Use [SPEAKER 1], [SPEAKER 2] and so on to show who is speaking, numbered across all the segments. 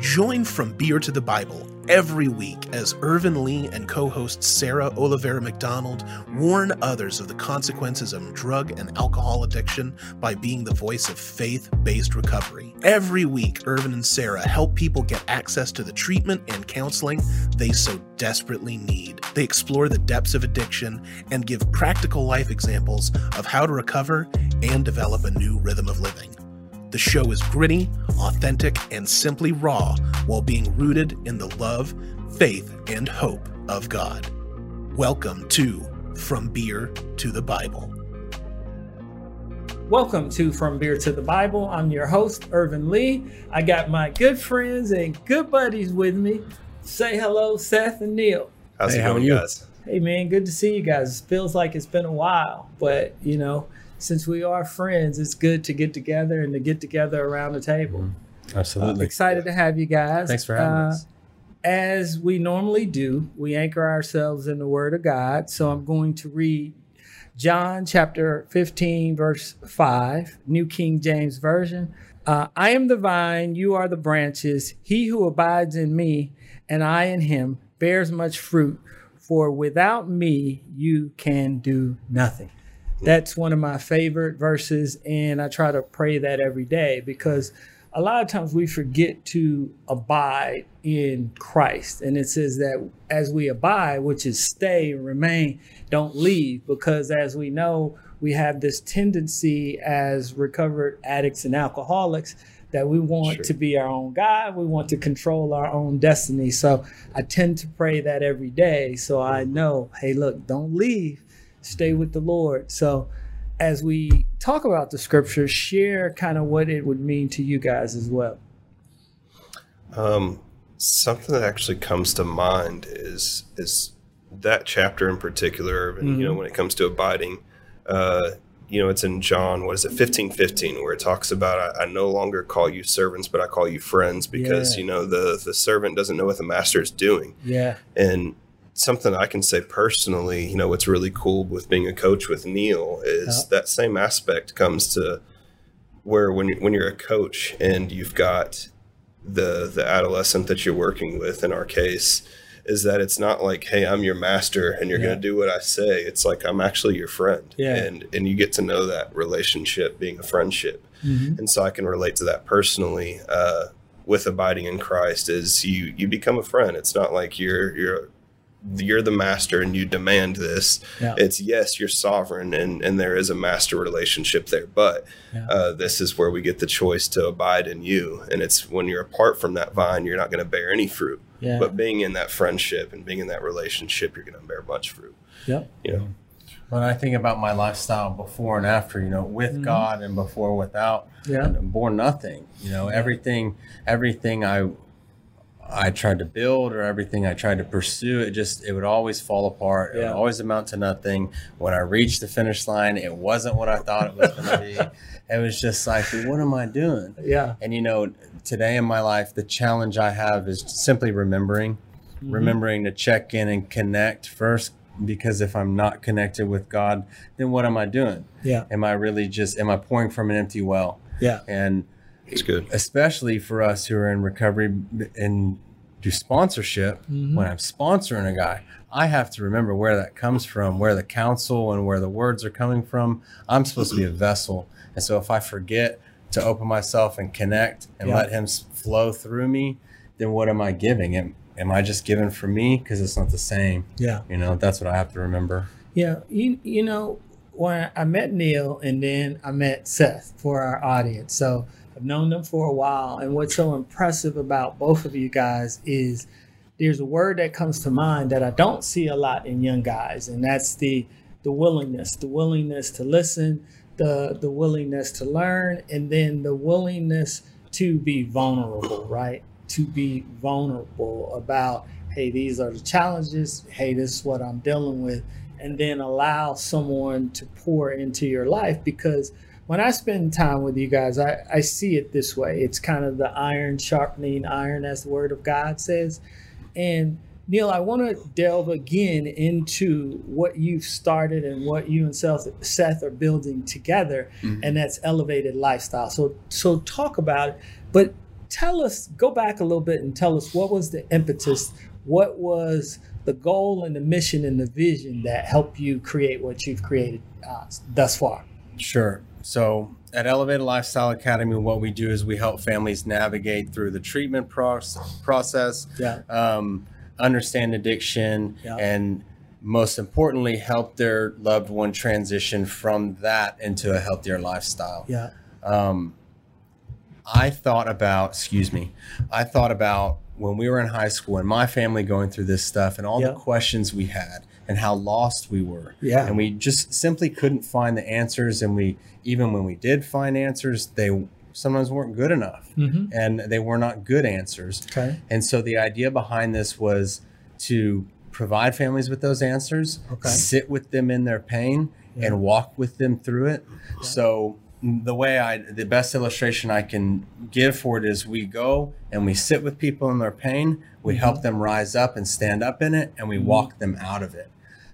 [SPEAKER 1] Join From Beer to the Bible every week as Ervin Lee and co host Sarah Olivera McDonald warn others of the consequences of drug and alcohol addiction by being the voice of faith based recovery. Every week, Ervin and Sarah help people get access to the treatment and counseling they so desperately need. They explore the depths of addiction and give practical life examples of how to recover and develop a new rhythm of living. The show is gritty, authentic, and simply raw while being rooted in the love, faith, and hope of God. Welcome to From Beer to the Bible.
[SPEAKER 2] Welcome to From Beer to the Bible. I'm your host, Ervin Lee. I got my good friends and good buddies with me. Say hello, Seth and Neal.
[SPEAKER 3] How's
[SPEAKER 4] Hey,
[SPEAKER 3] it
[SPEAKER 4] how
[SPEAKER 3] going,
[SPEAKER 4] are you?
[SPEAKER 3] guys?
[SPEAKER 2] Hey, man, good to see you guys. It feels like it's been a while, but you know, since we are friends, it's good to get together and to get together around the table.
[SPEAKER 4] Absolutely.
[SPEAKER 2] Excited to have you guys.
[SPEAKER 4] Thanks for having
[SPEAKER 2] Uh,
[SPEAKER 4] us.
[SPEAKER 2] As we normally do, we anchor ourselves in the Word of God. So I'm going to read John chapter 15, verse 5, New King James Version. Uh, I am the vine, you are the branches. He who abides in me and I in him bears much fruit, for without me you can do nothing. That's one of my favorite verses, and I try to pray that every day because a lot of times we forget to abide in Christ. And it says that as we abide, which is stay and remain, don't leave, because as we know, we have this tendency as recovered addicts and alcoholics that we want
[SPEAKER 3] Sure.
[SPEAKER 2] to be our own God. We want to control our own destiny. So I tend to pray that every day. So I mm-hmm. know, hey, look, don't leave, stay with the Lord. So as we talk about the scripture, share kind of what it would mean to you guys as well.
[SPEAKER 3] Um, something that actually comes to mind is is that chapter in particular, and you know, when it comes to abiding, uh, you know, it's in John, what is it, fifteen fifteen, where it talks about I, I no longer call you servants, but I call you friends, because
[SPEAKER 2] Yeah.
[SPEAKER 3] you know the the servant doesn't know what the master is doing,
[SPEAKER 2] Yeah.
[SPEAKER 3] and something I can say personally, you know, what's really cool with being a coach with Neal is that same aspect comes to where when when you're a coach and you've got the the adolescent that you're working with in our case is that it's not like hey I'm your master and you're
[SPEAKER 2] Yeah.
[SPEAKER 3] going to do what I say it's like I'm actually your friend
[SPEAKER 2] Yeah.
[SPEAKER 3] and and you get to know that relationship being a friendship
[SPEAKER 2] Mhm.
[SPEAKER 3] and so I can relate to that personally uh, with abiding in Christ is you you become a friend it's not like you're you're you're the master and you demand this
[SPEAKER 2] Yeah.
[SPEAKER 3] it's yes you're sovereign and and there is a master relationship there but
[SPEAKER 2] Yeah.
[SPEAKER 3] uh, this is where we get the choice to abide in you and it's when you're apart from that vine you're not going to bear any fruit
[SPEAKER 2] Yeah.
[SPEAKER 3] but being in that friendship and being in that relationship you're going to bear much fruit
[SPEAKER 2] Yep.
[SPEAKER 3] you know
[SPEAKER 4] When I think about my lifestyle before and after, you know, with God and before without,
[SPEAKER 2] Yeah.
[SPEAKER 4] and bore nothing. You know, everything, everything I, I tried to build or everything I tried to pursue, it just it would always fall apart. It would always amount to nothing. When I reached the finish line, it wasn't what I thought it was going to be. It was just like, what am I doing?
[SPEAKER 2] Yeah.
[SPEAKER 4] And you know, today in my life, the challenge I have is simply remembering, mm-hmm. remembering to check in and connect first. Because if I'm not connected with God, then what am I doing?
[SPEAKER 2] Yeah.
[SPEAKER 4] Am I really just, am I pouring from an empty well?
[SPEAKER 2] Yeah.
[SPEAKER 4] And
[SPEAKER 3] it's good
[SPEAKER 4] especially for us who are in recovery and do sponsorship,
[SPEAKER 2] Mm-hmm.
[SPEAKER 4] when I'm sponsoring a guy, I have to remember where that comes from, where the counsel and where the words are coming from. I'm supposed to be a vessel. And so if I forget to open myself and connect and
[SPEAKER 2] Yeah.
[SPEAKER 4] let him flow through me, then what am I giving? Am, am I just giving for me? Because it's not the same.
[SPEAKER 2] Yeah.
[SPEAKER 4] You know, that's what I have to remember.
[SPEAKER 2] Yeah, you you know when I met Neal and then I met Seth for our audience. So I've known them for a while, and what's so impressive about both of you guys is there's a word that comes to mind that I don't see a lot in young guys, and that's the the willingness, the willingness to listen, the the willingness to learn, and then the willingness to be vulnerable, right? To be vulnerable about, hey, these are the challenges. Hey, this is what I'm dealing with and then allow someone to pour into your life because when I spend time with you guys, I, I see it this way. It's kind of the iron sharpening iron, as the word of God says. And Neal, I want to delve again into what you've started and what you and Seth, Seth are building together, and that's elevated lifestyle. So, so talk about it, but tell us, go back a little bit and tell us what was the impetus, what was the goal and the mission and the vision that helped you create what you've created uh, thus far.
[SPEAKER 4] Sure. So at Elevated Lifestyle Academy, what we do is we help families navigate through the treatment process, process
[SPEAKER 2] Yeah.
[SPEAKER 4] um, understand addiction,
[SPEAKER 2] Yeah.
[SPEAKER 4] and most importantly, help their loved one transition from that into a healthier lifestyle.
[SPEAKER 2] Yeah.
[SPEAKER 4] Um, I thought about, excuse me, I thought about when we were in high school and my family going through this stuff and all
[SPEAKER 2] Yeah.
[SPEAKER 4] the questions we had and how lost we were.
[SPEAKER 2] Yeah.
[SPEAKER 4] And we just simply couldn't find the answers. And we, even when we did find answers, they sometimes weren't good enough
[SPEAKER 2] Mm-hmm.
[SPEAKER 4] and they were not good answers.
[SPEAKER 2] Okay.
[SPEAKER 4] And so the idea behind this was to provide families with those answers,
[SPEAKER 2] Okay.
[SPEAKER 4] sit with them in their pain,
[SPEAKER 2] Yeah.
[SPEAKER 4] and walk with them through it. So the way I, the best illustration I can give for it is we go and we sit with people in their pain, we
[SPEAKER 2] Mm-hmm.
[SPEAKER 4] help them rise up and stand up in it, and we walk them out of it.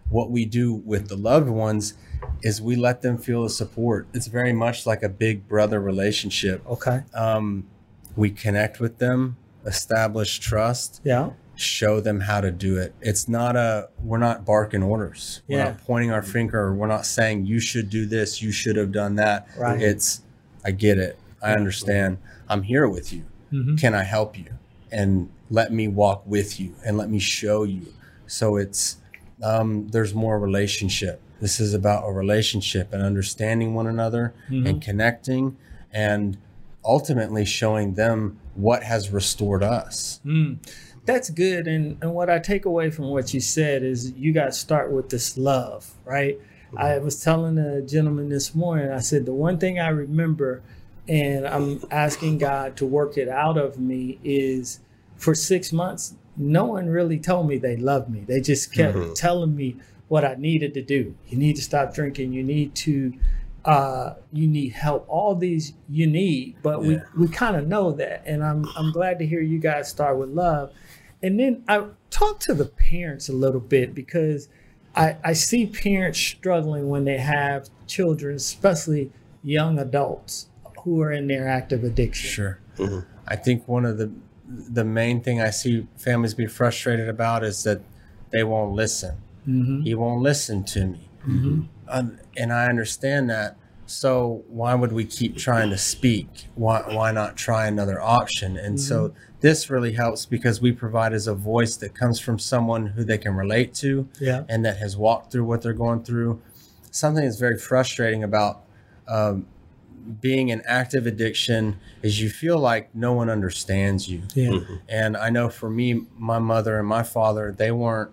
[SPEAKER 4] What we do with the loved ones is we let them feel the support. It's very much like a big brother relationship
[SPEAKER 2] Okay.
[SPEAKER 4] um, we connect with them, establish trust,
[SPEAKER 2] Yeah.
[SPEAKER 4] Show them how to do it. It's not a we're not barking orders. We're
[SPEAKER 2] Yeah.
[SPEAKER 4] not pointing our finger. We're not saying you should do this, you should have done that.
[SPEAKER 2] Right.
[SPEAKER 4] It's I get it. I understand. I'm here with you.
[SPEAKER 2] Mhm.
[SPEAKER 4] Can I help you? And let me walk with you and let me show you. So it's um, there's more relationship. This is about a relationship and understanding one another
[SPEAKER 2] Mm-hmm.
[SPEAKER 4] and connecting and ultimately showing them what has restored us.
[SPEAKER 2] Mm, that's good. And, and what I take away from what you said is you got to start with this love, right? I was telling a gentleman this morning, I said, the one thing I remember, and I'm asking God to work it out of me, is for six months, no one really told me they loved me. They just kept
[SPEAKER 3] Mhm.
[SPEAKER 2] telling me what I needed to do. You need to stop drinking. You need to uh, you need help. All these you need, but we, we kind of know that. And I'm I'm glad to hear you guys start with love. And then I talk to the parents a little bit because I, I see parents struggling when they have children, especially young adults who are in their active addiction.
[SPEAKER 4] Sure.
[SPEAKER 3] Mhm.
[SPEAKER 4] I think one of the the main thing I see families be frustrated about is that they won't listen.
[SPEAKER 2] Mm-hmm.
[SPEAKER 4] He won't listen to me.
[SPEAKER 2] Mm-hmm.
[SPEAKER 4] Um, and I understand that. So why would we keep trying to speak? Why why not try another option? And so this really helps because we provide as a voice that comes from someone who they can relate to
[SPEAKER 2] Yeah.
[SPEAKER 4] and that has walked through what they're going through. Something that's very frustrating about um, being in active addiction is you feel like no one understands you.
[SPEAKER 2] Yeah.
[SPEAKER 4] And I know for me, my mother and my father, they weren't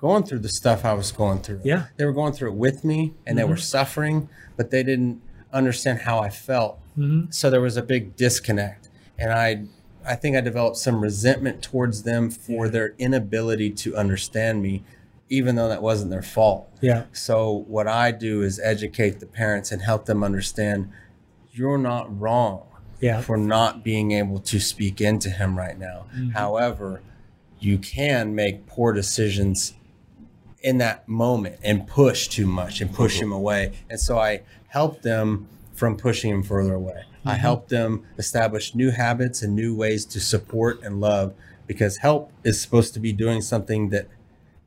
[SPEAKER 4] going through the stuff I was going through.
[SPEAKER 2] Yeah.
[SPEAKER 4] They were going through it with me and they were suffering, but they didn't understand how I felt.
[SPEAKER 2] Mm-hmm.
[SPEAKER 4] So there was a big disconnect. And I I think I developed some resentment towards them for their inability to understand me, even though that wasn't their fault.
[SPEAKER 2] Yeah.
[SPEAKER 4] So what I do is educate the parents and help them understand you're not wrong
[SPEAKER 2] Yeah.
[SPEAKER 4] for not being able to speak into him right now. However, you can make poor decisions in that moment and push too much and push him away. And so I help them from pushing him further away. I help them establish new habits and new ways to support and love because help is supposed to be doing something that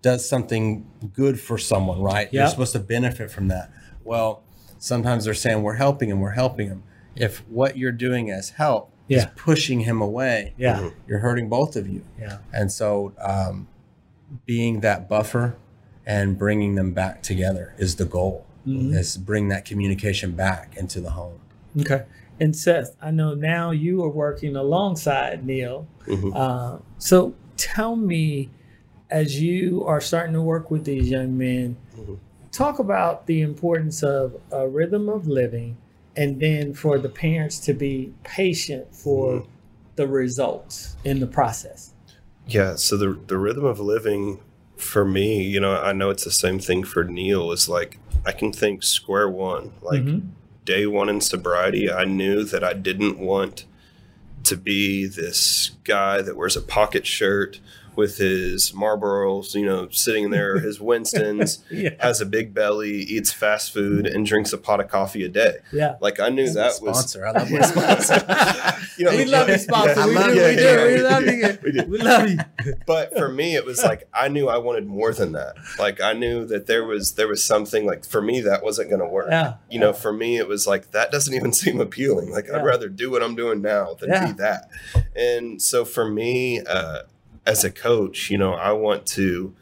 [SPEAKER 4] does something good for someone, right? You're supposed to benefit from that. Well, sometimes they're saying we're helping him, we're helping him. If what you're doing as help is pushing him away,
[SPEAKER 2] Yeah.
[SPEAKER 4] you're hurting both of you.
[SPEAKER 2] Yeah.
[SPEAKER 4] And so, um, being that buffer and bringing them back together is the goal.
[SPEAKER 2] Mhm.
[SPEAKER 4] Is bring that communication back into the home.
[SPEAKER 2] Okay. And Seth, I know now you are working alongside Neal.
[SPEAKER 3] Mhm.
[SPEAKER 2] Uh, so tell me, as you are starting to work with these young men,
[SPEAKER 3] Mhm.
[SPEAKER 2] talk about the importance of a rhythm of living and then for the parents to be patient for the results in the process.
[SPEAKER 3] Yeah, so the the rhythm of living for me, you know, I know it's the same thing for Neal. Is like I can think square one, like
[SPEAKER 2] Mhm.
[SPEAKER 3] day one in sobriety. I knew that I didn't want to be this guy that wears a pocket shirt with his Marlboros, you know, sitting there, his Winstons,
[SPEAKER 2] Yeah.
[SPEAKER 3] has a big belly, eats fast food, and drinks a pot of coffee a day.
[SPEAKER 2] Yeah.
[SPEAKER 3] Like I knew that was
[SPEAKER 4] sponsor. I love my sponsor.
[SPEAKER 3] you know,
[SPEAKER 2] we love you, sponsor.
[SPEAKER 4] Yeah, I
[SPEAKER 2] we,
[SPEAKER 4] love
[SPEAKER 2] do,
[SPEAKER 4] you.
[SPEAKER 2] we do.
[SPEAKER 3] Yeah,
[SPEAKER 2] We
[SPEAKER 3] yeah,
[SPEAKER 2] love
[SPEAKER 3] yeah.
[SPEAKER 2] you.
[SPEAKER 3] We do.
[SPEAKER 2] We love you.
[SPEAKER 3] but for me it was like i knew i wanted more than that like i knew that there was there was something like for me that wasn't going to work
[SPEAKER 2] Yeah.
[SPEAKER 3] you know for me it was like that doesn't even seem appealing like
[SPEAKER 2] Yeah.
[SPEAKER 3] i'd rather do what i'm doing now than
[SPEAKER 2] Yeah.
[SPEAKER 3] be that and so for me uh as a coach you know i want to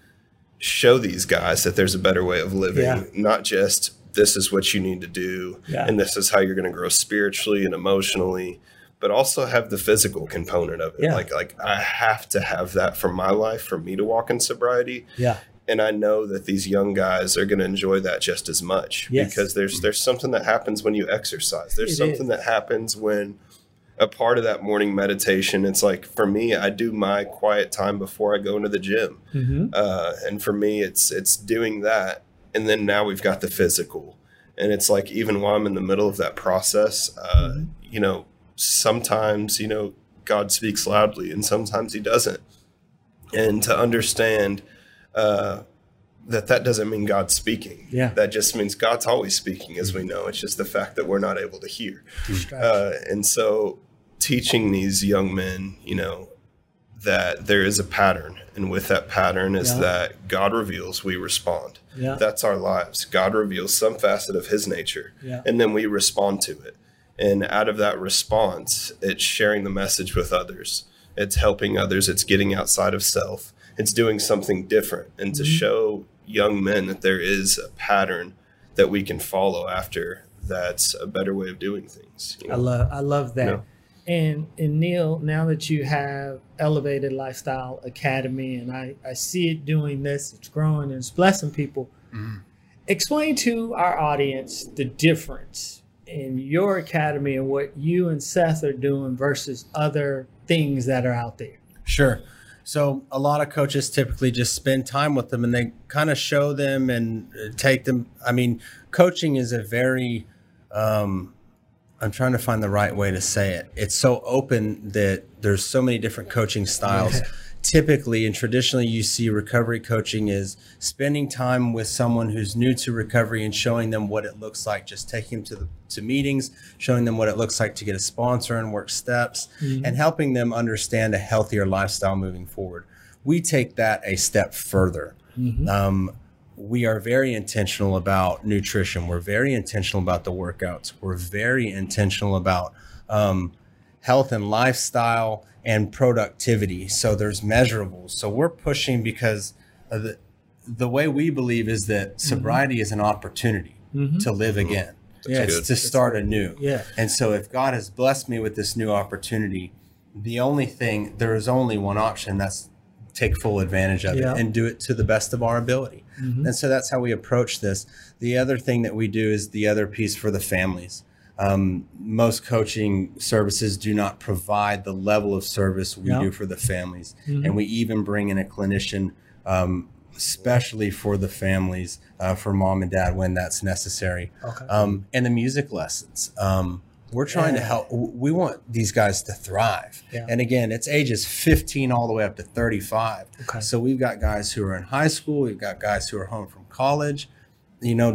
[SPEAKER 3] show these guys that there's a better way of living
[SPEAKER 2] Yeah.
[SPEAKER 3] not just this is what you need to do
[SPEAKER 2] Yeah.
[SPEAKER 3] and this is how you're going to grow spiritually and emotionally but also have the physical component of it
[SPEAKER 2] Yeah.
[SPEAKER 3] like like i have to have that for my life for me to walk in sobriety
[SPEAKER 2] Yeah.
[SPEAKER 3] and i know that these young guys are going to enjoy that just as much
[SPEAKER 2] Yes.
[SPEAKER 3] because there's there's something that happens when you exercise there's
[SPEAKER 2] It
[SPEAKER 3] something
[SPEAKER 2] is.
[SPEAKER 3] that happens when a part of that morning meditation. It's like for me i do my quiet time before i go into the gym.
[SPEAKER 2] Mm-hmm.
[SPEAKER 3] uh, and for me it's it's doing that. And then now we've got the physical. And it's like even while i'm in the middle of that process uh,
[SPEAKER 2] Mm-hmm.
[SPEAKER 3] you know sometimes you know god speaks loudly and sometimes he doesn't. And to understand uh, that that doesn't mean god's speaking.
[SPEAKER 2] Yeah.
[SPEAKER 3] that just means god's always speaking as we know. It's just the fact that we're not able to hear.
[SPEAKER 2] Mm-hmm.
[SPEAKER 3] uh, and so teaching these young men, you know, that there is a pattern. And with that pattern is
[SPEAKER 2] Yeah.
[SPEAKER 3] that God reveals, we respond.
[SPEAKER 2] Yeah.
[SPEAKER 3] That's our lives. God reveals some facet of his nature,
[SPEAKER 2] Yeah.
[SPEAKER 3] and then we respond to it. And out of that response, it's sharing the message with others. It's helping others. It's getting outside of self. It's doing something different. And to
[SPEAKER 2] Mhm.
[SPEAKER 3] show young men that there is a pattern that we can follow after that's a better way of doing things. you
[SPEAKER 2] I love I love that. And and Neal, now that you have Elevated Lifestyle Academy and I, I see it doing this, it's growing and it's blessing people. Explain to our audience the difference in your academy and what you and Seth are doing versus other things that are out there.
[SPEAKER 4] Sure. So a lot of coaches typically just spend time with them and they kind of show them and uh, take them. I mean, coaching is a very, um, I'm trying to find the right way to say it. It's so open that there's so many different coaching styles. Typically and traditionally, you see recovery coaching is spending time with someone who's new to recovery and showing them what it looks like. Just taking them to the to meetings, showing them what it looks like to get a sponsor and work steps, and helping them understand a healthier lifestyle moving forward. We take that a step further. Um, we are very intentional about nutrition. We're very intentional about the workouts. We're very intentional about um, health and lifestyle and productivity. So there's measurables. So we're pushing because of the the way we believe is that mm-hmm. sobriety is an opportunity mm-hmm. to live mm-hmm. again.
[SPEAKER 2] Yeah.
[SPEAKER 4] It's to start anew.
[SPEAKER 2] Yeah.
[SPEAKER 4] And so if God has blessed me with this new opportunity, the only thing there is only one option that's take full advantage of
[SPEAKER 2] Yeah.
[SPEAKER 4] it and do it to the best of our ability. And so that's how we approach this. The other thing that we do is the other piece for the families. Um, most coaching services do not provide the level of service we
[SPEAKER 2] Yeah.
[SPEAKER 4] do for the families. And we even bring in a clinician, um, especially for the families, uh, for mom and dad when that's necessary.
[SPEAKER 2] Okay.
[SPEAKER 4] Um, and the music lessons. We're trying to help. We want these guys to thrive.
[SPEAKER 2] Yeah.
[SPEAKER 4] And again, it's ages 15 all the way up to 35.
[SPEAKER 2] Okay.
[SPEAKER 4] So we've got guys who are in high school. We've got guys who are home from college. You know,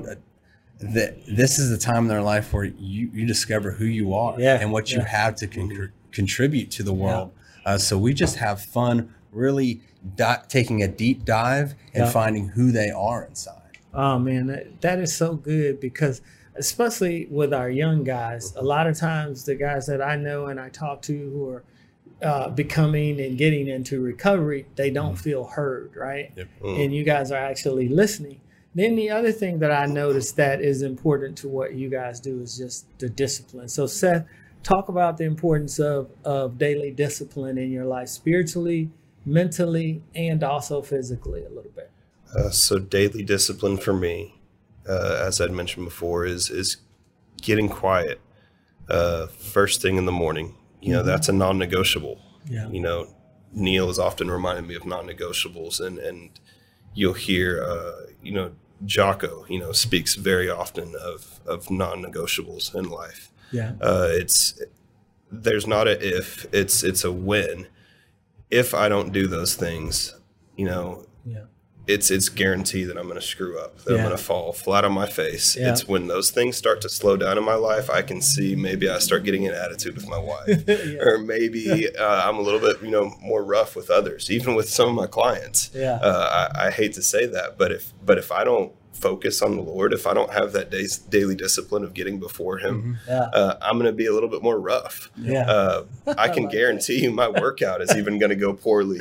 [SPEAKER 4] that this is the time in their life where you, you discover who you are
[SPEAKER 2] Yeah,
[SPEAKER 4] and what you have to con- contribute to the world. Uh, so we just have fun, really di- taking a deep dive and
[SPEAKER 2] Yeah.
[SPEAKER 4] finding who they are inside.
[SPEAKER 2] Oh man, that, that is so good because especially with our young guys, a lot of times the guys that I know and I talk to who are uh, becoming and getting into recovery, they don't feel heard, right?
[SPEAKER 3] Mm.
[SPEAKER 2] And you guys are actually listening. Then the other thing that I noticed that is important to what you guys do is just the discipline. So Seth, talk about the importance of of daily discipline in your life, spiritually, mentally, and also physically a little bit.
[SPEAKER 3] Uh, so daily discipline for me, uh, as I'd mentioned before, is is getting quiet uh, first thing in the morning. You know, that's a non-negotiable.
[SPEAKER 2] Yeah.
[SPEAKER 3] You know, Neal has often reminded me of non-negotiables, and and you'll hear, uh, you know, Jocko, you know, speaks very often of of non-negotiables in life.
[SPEAKER 2] Yeah.
[SPEAKER 3] Uh, it's there's not a if, it's it's a when. if I don't do those things, you know,
[SPEAKER 2] Yeah.
[SPEAKER 3] It's it's guaranteed that I'm going to screw up, that I'm going to fall flat on my face.
[SPEAKER 2] Yeah.
[SPEAKER 3] It's when those things start to slow down in my life, I can see maybe I start getting an attitude with my wife,
[SPEAKER 2] Yeah.
[SPEAKER 3] or maybe uh, I'm a little bit you know more rough with others, even with some of my clients.
[SPEAKER 2] Yeah.
[SPEAKER 3] Uh, I, I hate to say that, but if but if I don't focus on the Lord, if I don't have that day's, daily discipline of getting before Him,
[SPEAKER 2] Yeah.
[SPEAKER 3] uh, I'm going to be a little bit more rough.
[SPEAKER 2] Yeah.
[SPEAKER 3] Uh, I can
[SPEAKER 2] like
[SPEAKER 3] guarantee you my workout is even going to go poorly.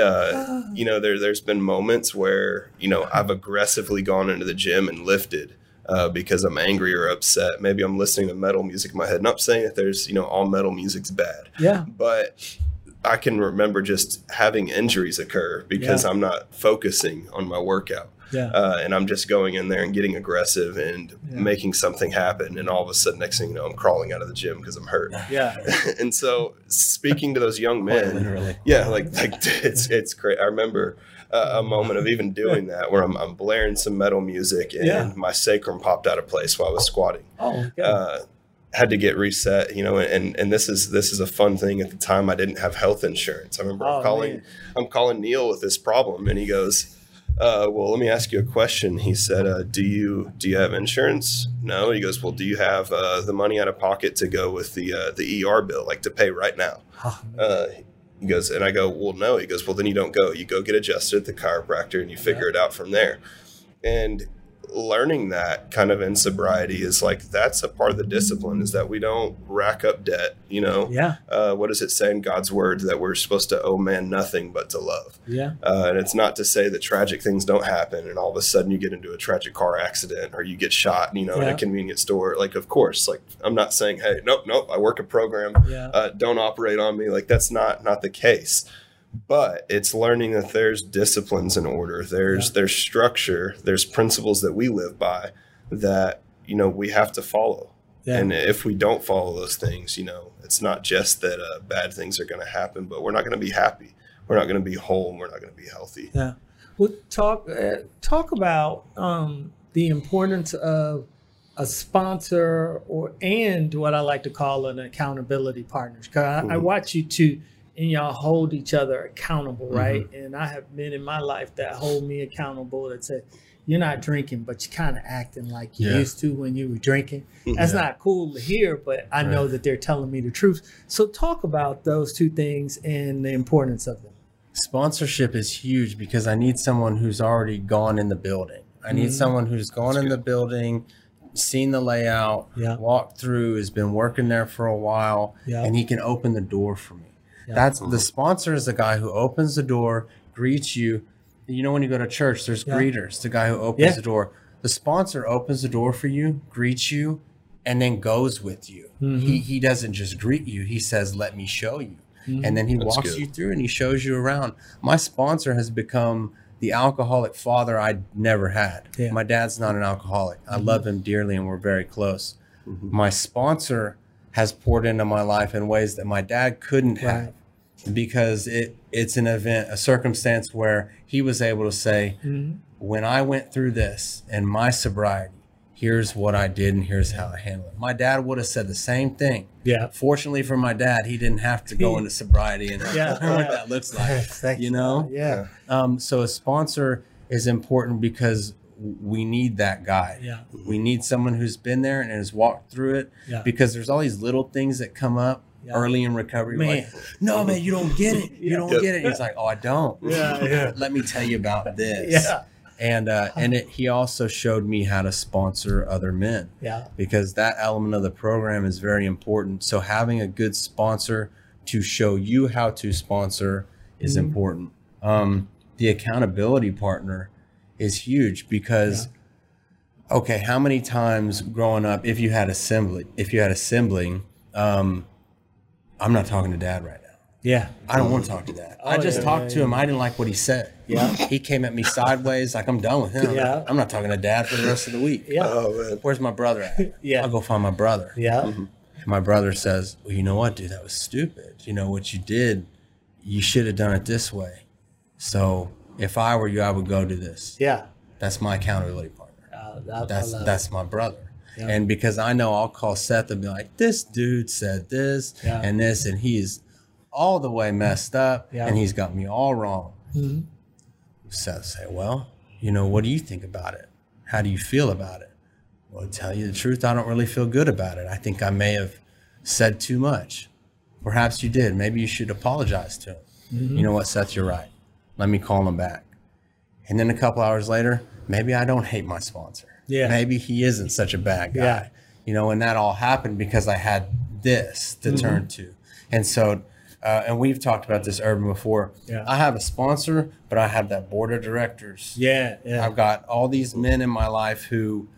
[SPEAKER 3] Uh, you know, there, there's been moments where, you know, I've aggressively gone into the gym and lifted uh, because I'm angry or upset. Maybe I'm listening to metal music in my head. Not saying that there's, you know, all metal music's bad,
[SPEAKER 2] yeah.
[SPEAKER 3] but I can remember just having injuries occur because
[SPEAKER 2] Yeah.
[SPEAKER 3] I'm not focusing on my workout.
[SPEAKER 2] Yeah.
[SPEAKER 3] Uh, and I'm just going in there and getting aggressive and
[SPEAKER 2] Yeah.
[SPEAKER 3] making something happen. And all of a sudden, next thing you know, I'm crawling out of the gym because I'm hurt.
[SPEAKER 2] Yeah.
[SPEAKER 3] and so, speaking to those young men,
[SPEAKER 4] literally.
[SPEAKER 3] yeah, like like it's it's great. I remember uh, a moment of even doing that where I'm, I'm blaring some metal music and
[SPEAKER 2] Yeah.
[SPEAKER 3] my sacrum popped out of place while I was squatting.
[SPEAKER 2] Oh, yeah.
[SPEAKER 3] Uh, had to get reset, you know, and and this is this is a fun thing. At the time, I didn't have health insurance. I remember
[SPEAKER 2] Oh,
[SPEAKER 3] I'm calling
[SPEAKER 2] man.
[SPEAKER 3] I'm calling Neal with this problem, and he goes. Uh, well, let me ask you a question. He said, uh, "Do you do you have insurance?" No. He goes, "Well, do you have uh, the money out of pocket to go with the uh, the ER bill, like to pay right now?"
[SPEAKER 2] Oh,
[SPEAKER 3] Uh, he goes, and I go, well, no. He goes, well, then you don't go. You go get adjusted at the chiropractor and you figure it out from there. And learning that kind of in sobriety is like that's a part of the discipline is that we don't rack up debt. You know,
[SPEAKER 2] yeah.
[SPEAKER 3] uh, what does it say in God's word that we're supposed to owe man nothing but to love?
[SPEAKER 2] Yeah.
[SPEAKER 3] Uh, and it's not to say that tragic things don't happen and all of a sudden you get into a tragic car accident or you get shot, you know, in a convenience store. Like, of course, like I'm not saying, hey, nope, nope, I work a program
[SPEAKER 2] Yeah.
[SPEAKER 3] uh, don't operate on me like that's not not the case but it's learning that there's disciplines in order there's
[SPEAKER 2] Yeah.
[SPEAKER 3] there's structure there's principles that we live by that you know we have to follow
[SPEAKER 2] Yeah.
[SPEAKER 3] and if we don't follow those things you know it's not just that uh, bad things are going to happen but we're not going to be happy we're not going to be whole and we're not going to be healthy
[SPEAKER 2] Yeah. Well, talk uh, talk about um, the importance of a sponsor or and what I like to call an accountability partners. Because I, I
[SPEAKER 3] Mhm.
[SPEAKER 2] watch you two and y'all hold each other accountable,
[SPEAKER 3] Mm-hmm.
[SPEAKER 2] right? And I have men in my life that hold me accountable that say, "You're not drinking, but you're kind of acting like you
[SPEAKER 4] Yeah.
[SPEAKER 2] used to when you were drinking." That's
[SPEAKER 4] Yeah.
[SPEAKER 2] not cool to hear, but I know that they're telling me the truth. So talk about those two things and the importance of them.
[SPEAKER 4] Sponsorship is huge because I need someone who's already gone in the building. I need
[SPEAKER 2] Mhm.
[SPEAKER 4] someone who's gone in the building, seen the layout,
[SPEAKER 2] Yeah.
[SPEAKER 4] walked through, has been working there for a while, and he can open the door for me.
[SPEAKER 2] Yeah.
[SPEAKER 4] That's the sponsor is the guy who opens the door, greets you. You know when you go to church, there's
[SPEAKER 2] Yeah.
[SPEAKER 4] greeters, the guy who opens
[SPEAKER 2] Yeah.
[SPEAKER 4] the door. The sponsor opens the door for you, greets you, and then goes with you.
[SPEAKER 2] Mhm.
[SPEAKER 4] He he doesn't just greet you, he says, Let me show you.
[SPEAKER 2] Mhm.
[SPEAKER 4] And then he
[SPEAKER 3] That's
[SPEAKER 4] walks
[SPEAKER 3] good.
[SPEAKER 4] you through and he shows you around. My sponsor has become the alcoholic father I never had.
[SPEAKER 2] Yeah. Mm-hmm.
[SPEAKER 4] My dad's not an alcoholic. I love him dearly and we're very close. My sponsor has poured into my life in ways that my dad couldn't have because it it's an event, a circumstance where he was able to say,
[SPEAKER 2] Mhm.
[SPEAKER 4] when I went through this and my sobriety, here's what I did and here's how I handled it. My dad would have said the same thing.
[SPEAKER 2] Yeah.
[SPEAKER 4] Fortunately for my dad, he didn't have to go into sobriety and
[SPEAKER 2] Yeah,
[SPEAKER 4] what that looks like. You know?
[SPEAKER 2] Yeah.
[SPEAKER 4] Um, so a sponsor is important because we need that guy.
[SPEAKER 2] Yeah.
[SPEAKER 4] We need someone who's been there and has walked through it
[SPEAKER 2] Yeah.
[SPEAKER 4] because there's all these little things that come up
[SPEAKER 2] Yeah.
[SPEAKER 4] early in recovery.
[SPEAKER 2] Man.
[SPEAKER 4] Like, no, man, you don't get it. You
[SPEAKER 2] Yeah.
[SPEAKER 4] don't get it. He's like, oh, I don't.
[SPEAKER 2] Yeah, yeah.
[SPEAKER 4] Let me tell you about this.
[SPEAKER 2] Yeah.
[SPEAKER 4] And uh, and it, he also showed me how to sponsor other men
[SPEAKER 2] Yeah.
[SPEAKER 4] because that element of the program is very important. So having a good sponsor to show you how to sponsor is
[SPEAKER 2] Mhm.
[SPEAKER 4] important. Um, the accountability partner is huge because okay, how many times growing up, if you had a sibling, if you had a sibling, um, I'm not talking to dad right now.
[SPEAKER 2] Yeah.
[SPEAKER 4] I don't want to talk to dad. I
[SPEAKER 2] Oh,
[SPEAKER 4] just
[SPEAKER 2] yeah,
[SPEAKER 4] talked
[SPEAKER 2] yeah,
[SPEAKER 4] to him. I didn't like what he said.
[SPEAKER 2] Yeah.
[SPEAKER 4] He came at me sideways, like I'm done with him.
[SPEAKER 2] Yeah.
[SPEAKER 4] I'm not talking to dad for the rest of the week.
[SPEAKER 2] Yeah.
[SPEAKER 3] oh man
[SPEAKER 4] Where's my brother at?
[SPEAKER 2] Yeah.
[SPEAKER 4] I'll go find my brother.
[SPEAKER 2] Yeah.
[SPEAKER 4] And my brother says, Well, you know what, dude? That was stupid. You know what you did? You should have done it this way. So if I were you, I would go to this.
[SPEAKER 2] Yeah.
[SPEAKER 4] That's my accountability partner.
[SPEAKER 2] Uh, that,
[SPEAKER 4] That's that's my brother.
[SPEAKER 2] Yeah.
[SPEAKER 4] And because I know I'll call Seth and be like, This dude said this
[SPEAKER 2] Yeah.
[SPEAKER 4] and this, and he's all the way messed up
[SPEAKER 2] Yeah.
[SPEAKER 4] and he's got me all wrong.
[SPEAKER 2] Mhm.
[SPEAKER 4] Seth say, Well, you know, what do you think about it? How do you feel about it? Well, to tell you the truth, I don't really feel good about it. I think I may have said too much. Perhaps you did. Maybe you should apologize to him.
[SPEAKER 2] Mm-hmm.
[SPEAKER 4] You know what, Seth, you're right. Let me call him back. And then a couple hours later, maybe I don't hate my sponsor.
[SPEAKER 2] Yeah.
[SPEAKER 4] Maybe he isn't such a bad guy.
[SPEAKER 2] Yeah.
[SPEAKER 4] You know, and that all happened because I had this to
[SPEAKER 2] Mm-hmm.
[SPEAKER 4] turn to. And so, uh, and we've talked about this, Ervin, before.
[SPEAKER 2] Yeah.
[SPEAKER 4] I have a sponsor, but I have that board of directors.
[SPEAKER 2] Yeah, yeah.
[SPEAKER 4] I've got all these men in my life who,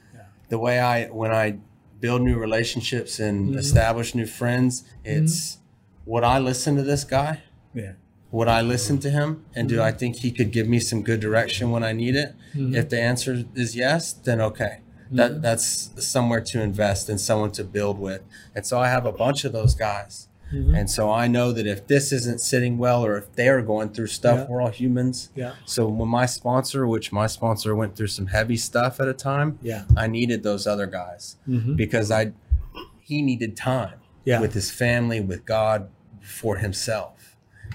[SPEAKER 4] the way I, when I build new relationships and
[SPEAKER 2] Mm-hmm.
[SPEAKER 4] establish new friends, it's would I listen to this guy?
[SPEAKER 2] yeah.
[SPEAKER 4] Would I listen to him? And do I mm-hmm. think he could give me some good direction when I need it? Mm-hmm. If the answer is yes, then okay. Mm-hmm. That that's somewhere to invest and someone to build with. And so I have a bunch of those guys. And so I know that if this isn't sitting well or if they're going through stuff,
[SPEAKER 2] Yeah.
[SPEAKER 4] we're all humans.
[SPEAKER 2] Yeah.
[SPEAKER 4] So when my sponsor, which my sponsor went through some heavy stuff at a time,
[SPEAKER 2] Yeah.
[SPEAKER 4] I needed those other guys
[SPEAKER 2] Mhm.
[SPEAKER 4] because I he needed time
[SPEAKER 2] Yeah.
[SPEAKER 4] with his family, with God, for himself.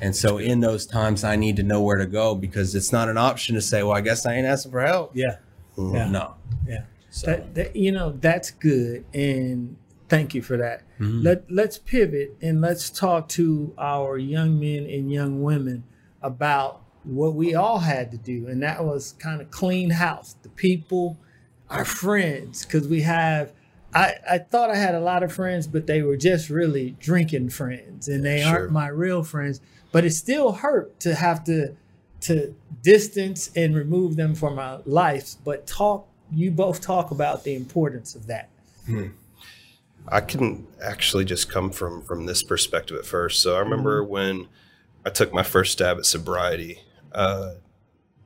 [SPEAKER 4] And so in those times I need to know where to go because it's not an option to say, well, I guess I ain't asking for help.
[SPEAKER 2] Yeah. Yeah.
[SPEAKER 4] No.
[SPEAKER 2] Yeah.
[SPEAKER 4] So
[SPEAKER 2] That, that you know that's good and thank you for that
[SPEAKER 4] Mhm.
[SPEAKER 2] let let's pivot and let's talk to our young men and young women about what we all had to do and that was kind of clean house the people our friends because we have I, I thought I had a lot of friends, but they were just really drinking friends, and they
[SPEAKER 3] Sure.
[SPEAKER 2] aren't my real friends. But it still hurt to have to to distance and remove them from our lives. But talk, you both talk about the importance of that.
[SPEAKER 3] I can actually just come from from this perspective at first. So I remember when I took my first stab at sobriety. Uh,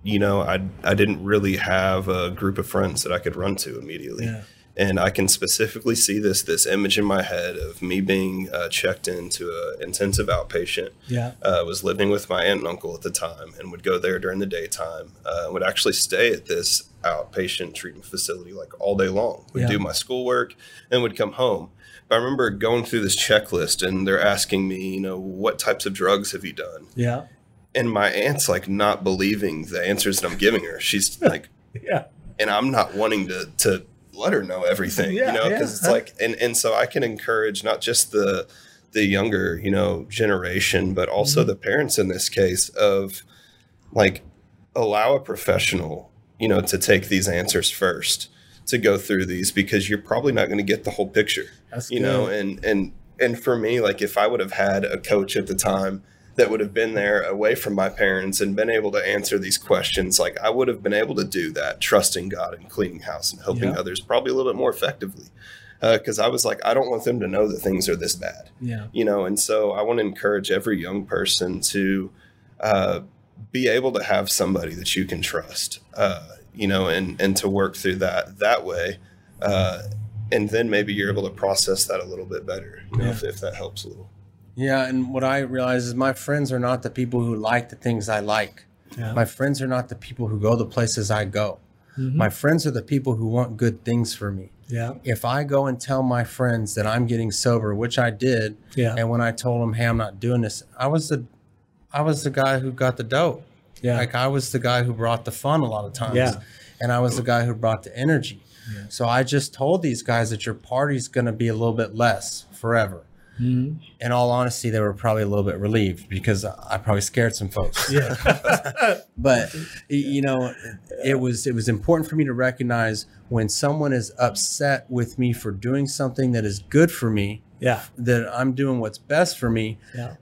[SPEAKER 3] you know, I I didn't really have a group of friends that I could run to immediately,
[SPEAKER 2] Yeah.
[SPEAKER 3] And I can specifically see this this image in my head of me being uh, checked into an intensive outpatient.
[SPEAKER 2] Yeah,
[SPEAKER 3] Uh, was living with my aunt and uncle at the time, and would go there during the daytime. Uh, would actually stay at this outpatient treatment facility like all day long. Would
[SPEAKER 2] Yeah.
[SPEAKER 3] do my schoolwork and would come home. But I remember going through this checklist, and they're asking me, you know, what types of drugs have you done?
[SPEAKER 2] yeah,
[SPEAKER 3] And my aunt's like not believing the answers that I'm giving her. She's like,
[SPEAKER 2] yeah,
[SPEAKER 3] and I'm not wanting to to let her know everything,
[SPEAKER 2] Yeah,
[SPEAKER 3] you know,
[SPEAKER 2] yeah.
[SPEAKER 3] because it's like, and and so I can encourage not just the the younger, you know, generation, but also
[SPEAKER 2] Mm-hmm.
[SPEAKER 3] the parents in this case of like allow a professional, you know, to take these answers first to go through these because you're probably not going to get the whole picture,
[SPEAKER 2] That's
[SPEAKER 3] you know, and and and for me, like if I would have had a coach at the time that would have been there away from my parents and been able to answer these questions like i would have been able to do that trusting god and cleaning house and helping
[SPEAKER 2] Yeah.
[SPEAKER 3] others probably a little bit more effectively because i was like i don't want them to know that things are this bad
[SPEAKER 2] yeah,
[SPEAKER 3] you know and so i want to encourage every young person to uh, be able to have somebody that you can trust uh, you know and and to work through that that way uh, and then maybe you're able to process that a little bit better you know
[SPEAKER 2] Yeah.
[SPEAKER 3] if, if that helps a little
[SPEAKER 4] Yeah, and what I realize is my friends are not the people who like the things I like.
[SPEAKER 2] yeah.
[SPEAKER 4] My friends are not the people who go the places I go.
[SPEAKER 2] Mhm.
[SPEAKER 4] My friends are the people who want good things for me.
[SPEAKER 2] yeah,
[SPEAKER 4] If I go and tell my friends that I'm getting sober, which I did,
[SPEAKER 2] yeah,
[SPEAKER 4] and when I told them, "Hey, I'm not doing this," I was the, I was the guy who got the dope.
[SPEAKER 2] yeah,
[SPEAKER 4] Like I was the guy who brought the fun a lot of times.
[SPEAKER 2] Yeah.
[SPEAKER 4] And I was the guy who brought the energy.
[SPEAKER 2] Yeah.
[SPEAKER 4] So I just told these guys that your party's going to be a little bit less forever.
[SPEAKER 2] Mhm.
[SPEAKER 4] In all honesty, they were probably a little bit relieved because I probably scared some folks.
[SPEAKER 2] yeah,
[SPEAKER 4] But you know, it was it was important for me to recognize when someone is upset with me for doing something that is good for me,
[SPEAKER 2] yeah,
[SPEAKER 4] that I'm doing what's best for me,
[SPEAKER 2] yeah,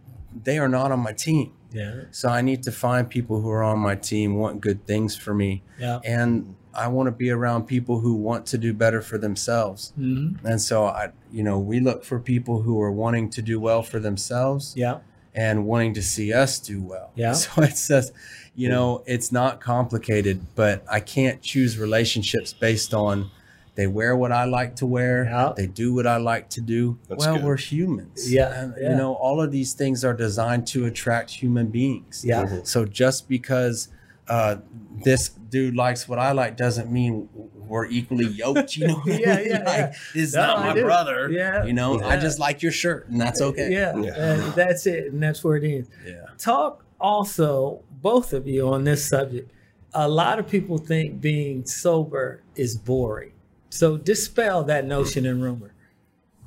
[SPEAKER 4] they are not on my team.
[SPEAKER 2] yeah,
[SPEAKER 4] So I need to find people who are on my team, want good things for me,
[SPEAKER 2] yeah.
[SPEAKER 4] and I want to be around people who want to do better for themselves.
[SPEAKER 2] Mhm.
[SPEAKER 4] And so I, you know, we look for people who are wanting to do well for themselves
[SPEAKER 2] Yeah,
[SPEAKER 4] and wanting to see us do well.
[SPEAKER 2] Yeah.
[SPEAKER 4] So it says, you know, it's not complicated, but I can't choose relationships based on they wear what I like to wear,
[SPEAKER 2] Yeah.
[SPEAKER 4] they do what I like to do.
[SPEAKER 3] That's
[SPEAKER 4] well,
[SPEAKER 3] good.
[SPEAKER 4] we're humans.
[SPEAKER 2] Yeah,
[SPEAKER 4] And,
[SPEAKER 2] yeah.
[SPEAKER 4] You know, all of these things are designed to attract human beings.
[SPEAKER 2] yeah,
[SPEAKER 3] Mhm.
[SPEAKER 4] So just because uh, this dude likes what I like doesn't mean we're equally yoked. You know,
[SPEAKER 2] Yeah, yeah,
[SPEAKER 4] like,
[SPEAKER 2] yeah.
[SPEAKER 4] It's
[SPEAKER 2] No,
[SPEAKER 4] not
[SPEAKER 2] I
[SPEAKER 4] my
[SPEAKER 2] do.
[SPEAKER 4] brother.
[SPEAKER 2] Yeah.
[SPEAKER 4] you know, I just like your shirt, and that's okay.
[SPEAKER 2] Yeah,
[SPEAKER 3] Yeah.
[SPEAKER 2] and that's it, and that's where it ends.
[SPEAKER 4] yeah.
[SPEAKER 2] Talk also, both of you, on this subject. A lot of people think being sober is boring. So dispel that notion and rumor.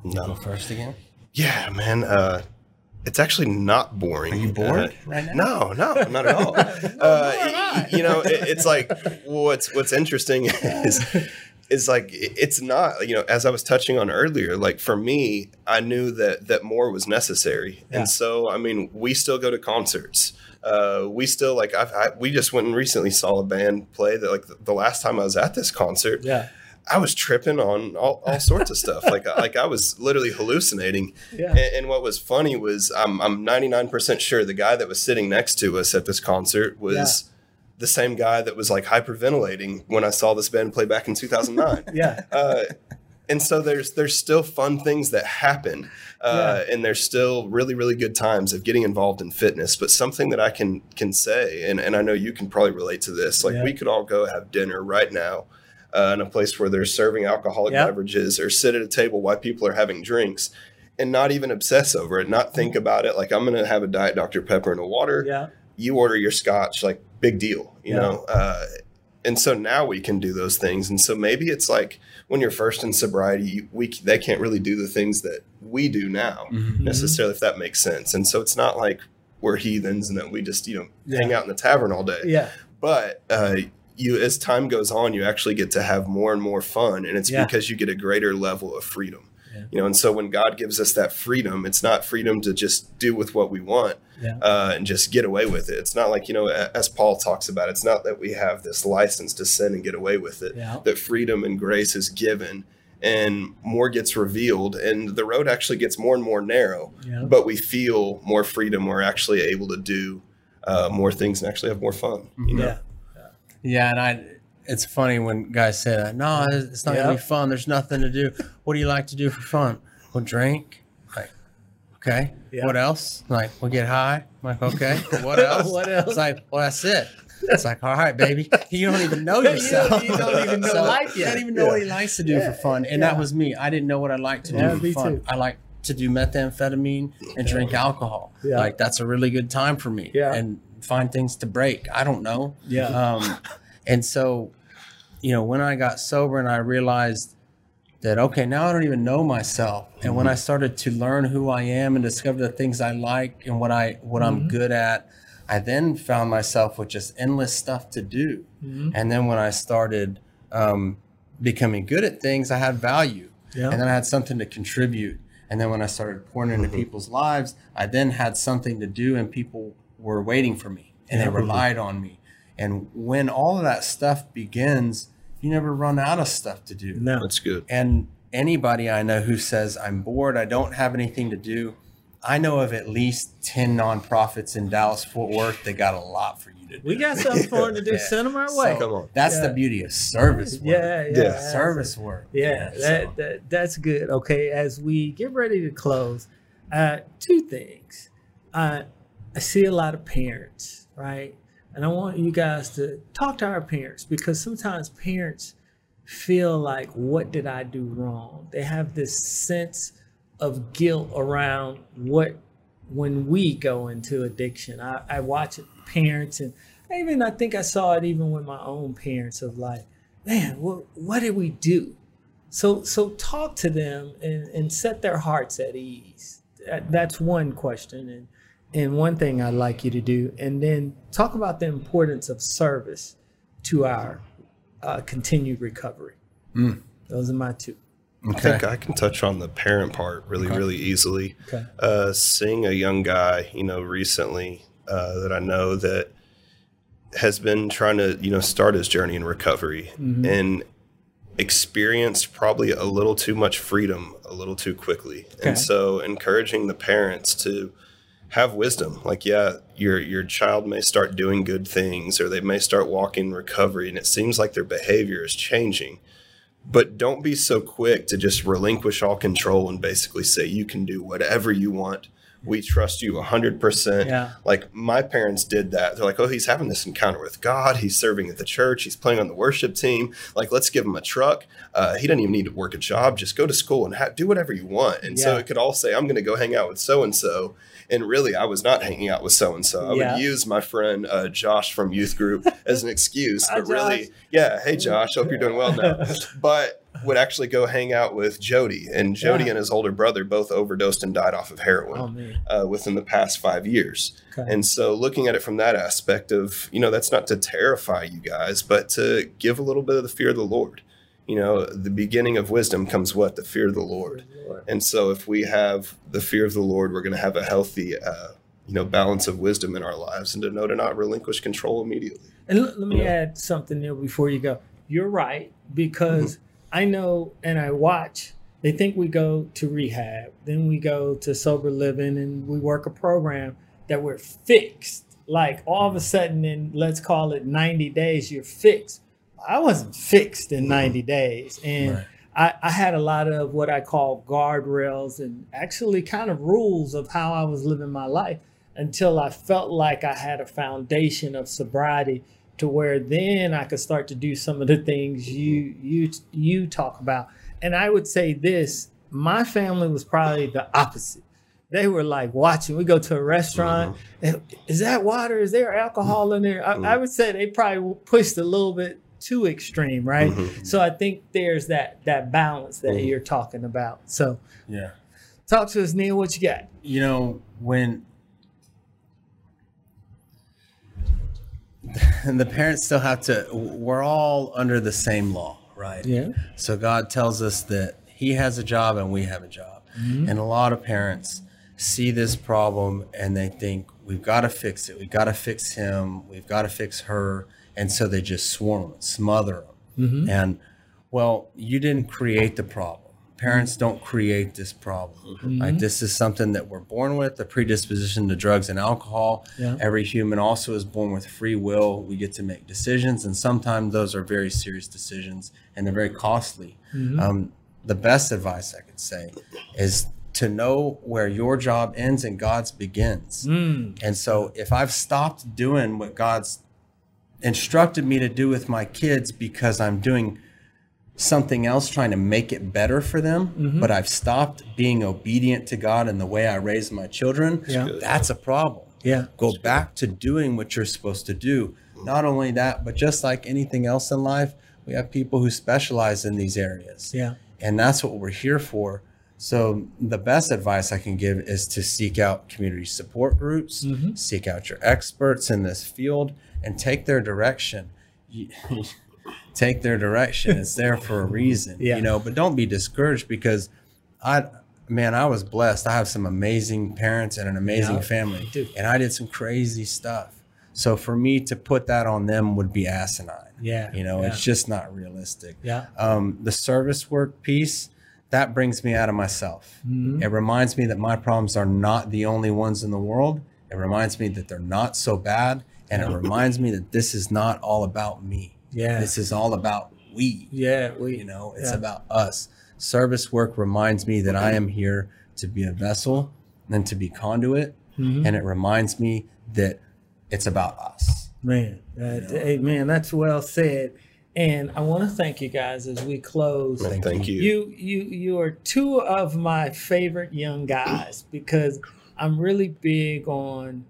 [SPEAKER 4] Go
[SPEAKER 3] No.
[SPEAKER 4] first again.
[SPEAKER 3] Yeah, man. Uh, it's actually not boring.
[SPEAKER 4] Are you bored
[SPEAKER 3] Uh,
[SPEAKER 4] right now?
[SPEAKER 3] No, no, not at all. uh, you know, it, it's like what's what's interesting is is like it's not. You know, as I was touching on earlier, like for me, I knew that that more was necessary,
[SPEAKER 2] Yeah.
[SPEAKER 3] and so I mean, we still go to concerts. Uh, we still like I've, I, we just went and recently saw a band play that like the, the last time I was at this concert,
[SPEAKER 2] Yeah,
[SPEAKER 3] I was tripping on all, all sorts of stuff. Like like I was literally hallucinating.
[SPEAKER 2] yeah,
[SPEAKER 3] And, and what was funny was I'm I'm 99% sure the guy that was sitting next to us at this concert was the same guy that was like hyperventilating when I saw this band play back in 2009.
[SPEAKER 2] yeah,
[SPEAKER 3] uh, and so there's there's still fun things that happen, uh, and there's still really really good times of getting involved in fitness. But something that I can can say, and, and I know you can probably relate to this. Like
[SPEAKER 2] Yeah.
[SPEAKER 3] we could all go have dinner right now. Uh, in a place where they're serving alcoholic
[SPEAKER 2] Yeah.
[SPEAKER 3] beverages or sit at a table while people are having drinks and not even obsess over it, not think about it. Like I'm going to have a diet Dr. Pepper and a water
[SPEAKER 2] yeah,
[SPEAKER 3] you order your scotch like big deal you
[SPEAKER 2] Yeah.
[SPEAKER 3] know uh, and so now we can do those things and so maybe it's like when you're first in sobriety you, we they can't really do the things that we do now
[SPEAKER 4] Mhm.
[SPEAKER 3] necessarily if that makes sense and so it's not like we're heathens and that we just you know hang out in the tavern all day
[SPEAKER 2] yeah,
[SPEAKER 3] but uh, you as time goes on you actually get to have more and more fun and it's
[SPEAKER 2] Yeah.
[SPEAKER 3] because you get a greater level of freedom
[SPEAKER 2] Yeah.
[SPEAKER 3] you know and so when god gives us that freedom it's not freedom to just do with what we want
[SPEAKER 2] yeah,
[SPEAKER 3] uh, and just get away with it it's not like you know as paul talks about it's not that we have this license to sin and get away with it that freedom and grace is given and more gets revealed and the road actually gets more and more narrow
[SPEAKER 2] yeah.
[SPEAKER 3] but we feel more freedom we're actually able to do uh, more things and actually have more fun you know
[SPEAKER 2] yeah.
[SPEAKER 4] Yeah, and I. It's funny when guys say that. No, it's not gonna be fun. There's nothing to do. What do you like to do for fun? Well, drink. Like, okay. What else? Like, we'll get high. I'm like, okay. What else?
[SPEAKER 2] What else?
[SPEAKER 4] It's like, well, that's it. It's like, all right, baby. You don't even know
[SPEAKER 2] You don't-
[SPEAKER 4] yourself.
[SPEAKER 2] you don't even know life
[SPEAKER 4] You don't even know
[SPEAKER 2] Yeah.
[SPEAKER 4] what he likes to do
[SPEAKER 2] Yeah.
[SPEAKER 4] for fun. And
[SPEAKER 2] Yeah.
[SPEAKER 4] that was me. I didn't know what I liked to do for fun.
[SPEAKER 2] too.
[SPEAKER 4] I like to do methamphetamine and drink alcohol. Like that's a really good time for me.
[SPEAKER 2] Yeah.
[SPEAKER 4] And find things to break. I don't know.
[SPEAKER 2] Yeah.
[SPEAKER 4] Um, and so, you know, when I got sober and I realized that, okay, now I don't even know myself. And when I started to learn who I am and discover the things I like and what I what I'm good at, I then found myself with just endless stuff to do. And then when I started um, becoming good at things, I had value.
[SPEAKER 2] Yeah.
[SPEAKER 4] And then I had something to contribute. And then when I started pouring into people's lives, I then had something to do and people were waiting for me and they relied on me. And when all of that stuff begins, you never run out of stuff to do.
[SPEAKER 2] No.
[SPEAKER 3] that's good
[SPEAKER 4] And anybody I know who says, I'm bored, I don't have anything to do, I know of at least 10 nonprofits in Dallas, Fort Worth that got a lot for you to do.
[SPEAKER 2] We got something for him to do.
[SPEAKER 4] Yeah.
[SPEAKER 2] Send them our
[SPEAKER 4] So
[SPEAKER 2] way.
[SPEAKER 3] Come on.
[SPEAKER 4] That's
[SPEAKER 2] Yeah.
[SPEAKER 4] the beauty of service work.
[SPEAKER 2] Yeah, yeah,
[SPEAKER 3] Yeah.
[SPEAKER 4] Service work.
[SPEAKER 2] Yeah,
[SPEAKER 4] so-
[SPEAKER 2] that, that that's good. Okay, as we get ready to close, uh, two things. Uh, I see a lot of parents, right? And I want you guys to talk to our parents because sometimes parents feel like, what did I do wrong? They have this sense of guilt around what when we go into addiction. I, I watch parents and even I think I saw it even with my own parents of like, man, what what did we do? So so talk to them and, and set their hearts at ease. That, that's one question and and one thing I'd like you to do. And then talk about the importance of service to our uh, continued recovery. Those are my two.
[SPEAKER 3] I think I can touch on the parent part really, really easily.
[SPEAKER 2] Okay.
[SPEAKER 3] Uh, seeing a young guy, you know, recently uh, that I know that has been trying to, you know, start his journey in recovery and experienced probably a little too much freedom a little too quickly.
[SPEAKER 2] Okay.
[SPEAKER 3] And so encouraging the parents to have wisdom. Like, yeah, your your child may start doing good things or they may start walking recovery and it seems like their behavior is changing but don't be so quick to just relinquish all control and basically say you can do whatever you want We trust you 100%.
[SPEAKER 2] Yeah.
[SPEAKER 3] Like my parents did that. They're like, oh, he's having this encounter with God. He's serving at the church. He's playing on the worship team. Like, let's give him a truck. Uh, he doesn't even need to work a job. Just go to school and ha- do whatever you want. And so it could all say, I'm going to go hang out with so and so. And really, I was not hanging out with so and so. I
[SPEAKER 2] Yeah.
[SPEAKER 3] would use my friend uh, Josh from youth group as an excuse. But really, yeah, hey, Josh, hope you're doing well now. But would actually go hang out with Jody. And Jody
[SPEAKER 2] Yeah.
[SPEAKER 3] and his older brother both overdosed and died off of heroin
[SPEAKER 2] Oh
[SPEAKER 3] uh, within the past five years.
[SPEAKER 2] Okay.
[SPEAKER 3] And so, looking at it from that aspect of, you know, that's not to terrify you guys, but to give a little bit of the fear of the Lord. You know, the beginning of wisdom comes what? The fear of the Lord. And so, if we have the fear of the Lord, we're going to have a healthy, uh, you know, balance of wisdom in our lives and to know to not relinquish control immediately.
[SPEAKER 2] And let, let me add something there before you go. You're right because I know and I watch. They think we go to rehab, then we go to sober living, and we work a program that we're fixed. Like all of a sudden, in let's call it 90 days, you're fixed. I wasn't fixed in mm-hmm. 90 days, and
[SPEAKER 4] Right.
[SPEAKER 2] I, I had a lot of what I call guardrails and actually kind of rules of how I was living my life until I felt like I had a foundation of sobriety to where then I could start to do some of the things mm-hmm. you you you talk about. And I would say this, my family was probably the opposite. They were like watching. We go to a restaurant. Mm-hmm. Is that water? Is there alcohol in there? I, I would say they probably pushed a little bit too extreme, right?
[SPEAKER 3] Mhm.
[SPEAKER 2] So I think there's that that balance that
[SPEAKER 3] Mhm.
[SPEAKER 2] you're talking about. So
[SPEAKER 4] Yeah.
[SPEAKER 2] talk to us, Neal. What you got?
[SPEAKER 4] you know when and the parents still have to we're all under the same law right
[SPEAKER 2] Yeah.
[SPEAKER 4] so god tells us that he has a job and we have a job and a lot of parents see this problem and they think we've got to fix it we've got to fix him we've got to fix her and so they just swarm it smother them and well you didn't create the problem. Parents don't create this problem. Like this is something that we're born with the predisposition to drugs and alcohol.
[SPEAKER 2] Yeah.
[SPEAKER 4] every human also is born with free will. We get to make decisions and sometimes those are very serious decisions and they're very costly. Um, the best advice i could say is to know where your job ends and god's begins.
[SPEAKER 2] Mm.
[SPEAKER 4] and so if I've stopped doing what God's instructed me to do with my kids because I'm doing something else trying to make it better for them,
[SPEAKER 2] Mm-hmm.
[SPEAKER 4] but I've stopped being obedient to God in the way I raise my children,
[SPEAKER 2] Yeah.
[SPEAKER 4] that's a problem.
[SPEAKER 2] Yeah.
[SPEAKER 4] Go back to doing what you're supposed to do. Not only that, but just like anything else in life, we have people who specialize in these areas
[SPEAKER 2] Yeah.
[SPEAKER 4] and that's what we're here for. So the best advice I can give is to seek out community support groups,
[SPEAKER 2] Mhm.
[SPEAKER 4] seek out your experts in this field, and take their direction. Take their direction. It's there for a reason,
[SPEAKER 2] Yeah.
[SPEAKER 4] you know. But don't be discouraged because I, man, I was blessed. I have some amazing parents and an amazing
[SPEAKER 2] Yeah,
[SPEAKER 4] family, and I did some crazy stuff. So for me to put that on them would be asinine.
[SPEAKER 2] Yeah.
[SPEAKER 4] You know,
[SPEAKER 2] yeah.
[SPEAKER 4] it's just not realistic
[SPEAKER 2] yeah.
[SPEAKER 4] um, the service work piece that brings me out of myself
[SPEAKER 2] Mhm.
[SPEAKER 4] it reminds me that my problems are not the only ones in the world it reminds me that they're not so bad and it reminds me that this is not all about me
[SPEAKER 2] Yeah.
[SPEAKER 4] this is all about we
[SPEAKER 2] Yeah. We.
[SPEAKER 4] you know it's
[SPEAKER 2] yeah.
[SPEAKER 4] about us service work reminds me that i am here to be a vessel and to be conduit
[SPEAKER 2] Mhm.
[SPEAKER 4] and it reminds me that it's about us
[SPEAKER 2] Man, that, hey, man, that's well said. And I want to thank you guys as we close.
[SPEAKER 3] Man, thank you.
[SPEAKER 2] You, you, you are two of my favorite young guys because I'm really big on.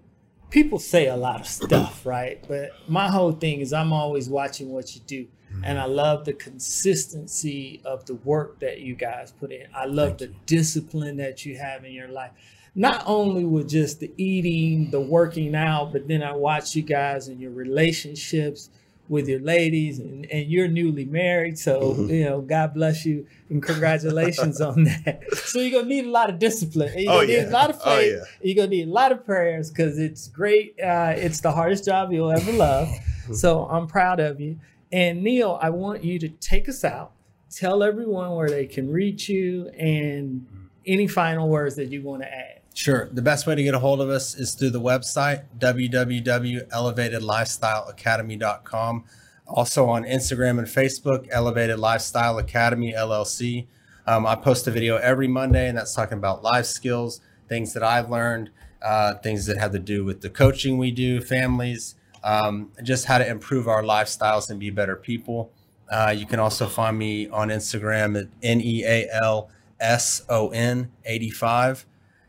[SPEAKER 2] People say a lot of stuff, right? But my whole thing is I'm always watching what you do, and I love the consistency of the work that you guys put in. I love the discipline that you have in your life. Not only with just the eating, the working out, but then I watch you guys and your relationships with your ladies and, and you're newly married so you know god bless you and congratulations on that. So you're gonna need a lot of discipline you're
[SPEAKER 3] Oh,
[SPEAKER 2] gonna need
[SPEAKER 3] yeah.
[SPEAKER 2] a lot of
[SPEAKER 3] Oh, yeah.
[SPEAKER 2] you're gonna need a lot of prayers because it's great uh, it's the hardest job you'll ever love. So i'm proud of you. And Neal i want you to take us out tell everyone where they can reach you and any final words that you want to add
[SPEAKER 4] Sure. The best way to get a hold of us is through the website, www.elevatedlifestyleacademy.com. Also on Instagram and Facebook, Elevated Lifestyle Academy LLC. Um, I post a video every Monday, and that's talking about life skills things that I've learned, uh, things that have to do with the coaching we do, families, um, just how to improve our lifestyles and be better people. Uh, you can also find me on Instagram at N E A L S O N 85.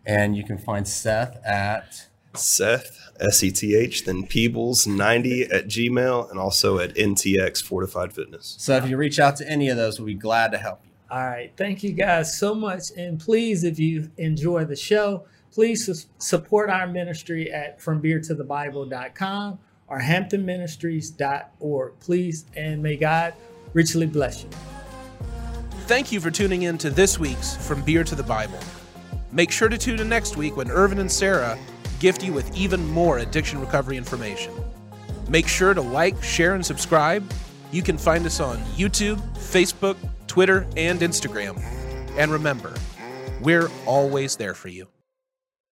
[SPEAKER 4] And you can find Seth at
[SPEAKER 3] Seth, S E T H, then Peebles90 at Gmail, and also at NTX Fortified Fitness.
[SPEAKER 4] So if you reach out to any of those, we'll be glad to help you.
[SPEAKER 2] All right. Thank you guys so much. And please, if you enjoy the show, please su- support our ministry at FromBeerToTheBible.com or HamptonMinistries.org. Please, and may God richly bless you.
[SPEAKER 1] Thank you for tuning in to this week's From Beer to the Bible. Make sure to tune in next week when Ervin and Sarah gift you with even more addiction recovery information. Make sure to like, share, and subscribe. You can find us on YouTube, Facebook, Twitter, and Instagram. And remember, we're always there for you.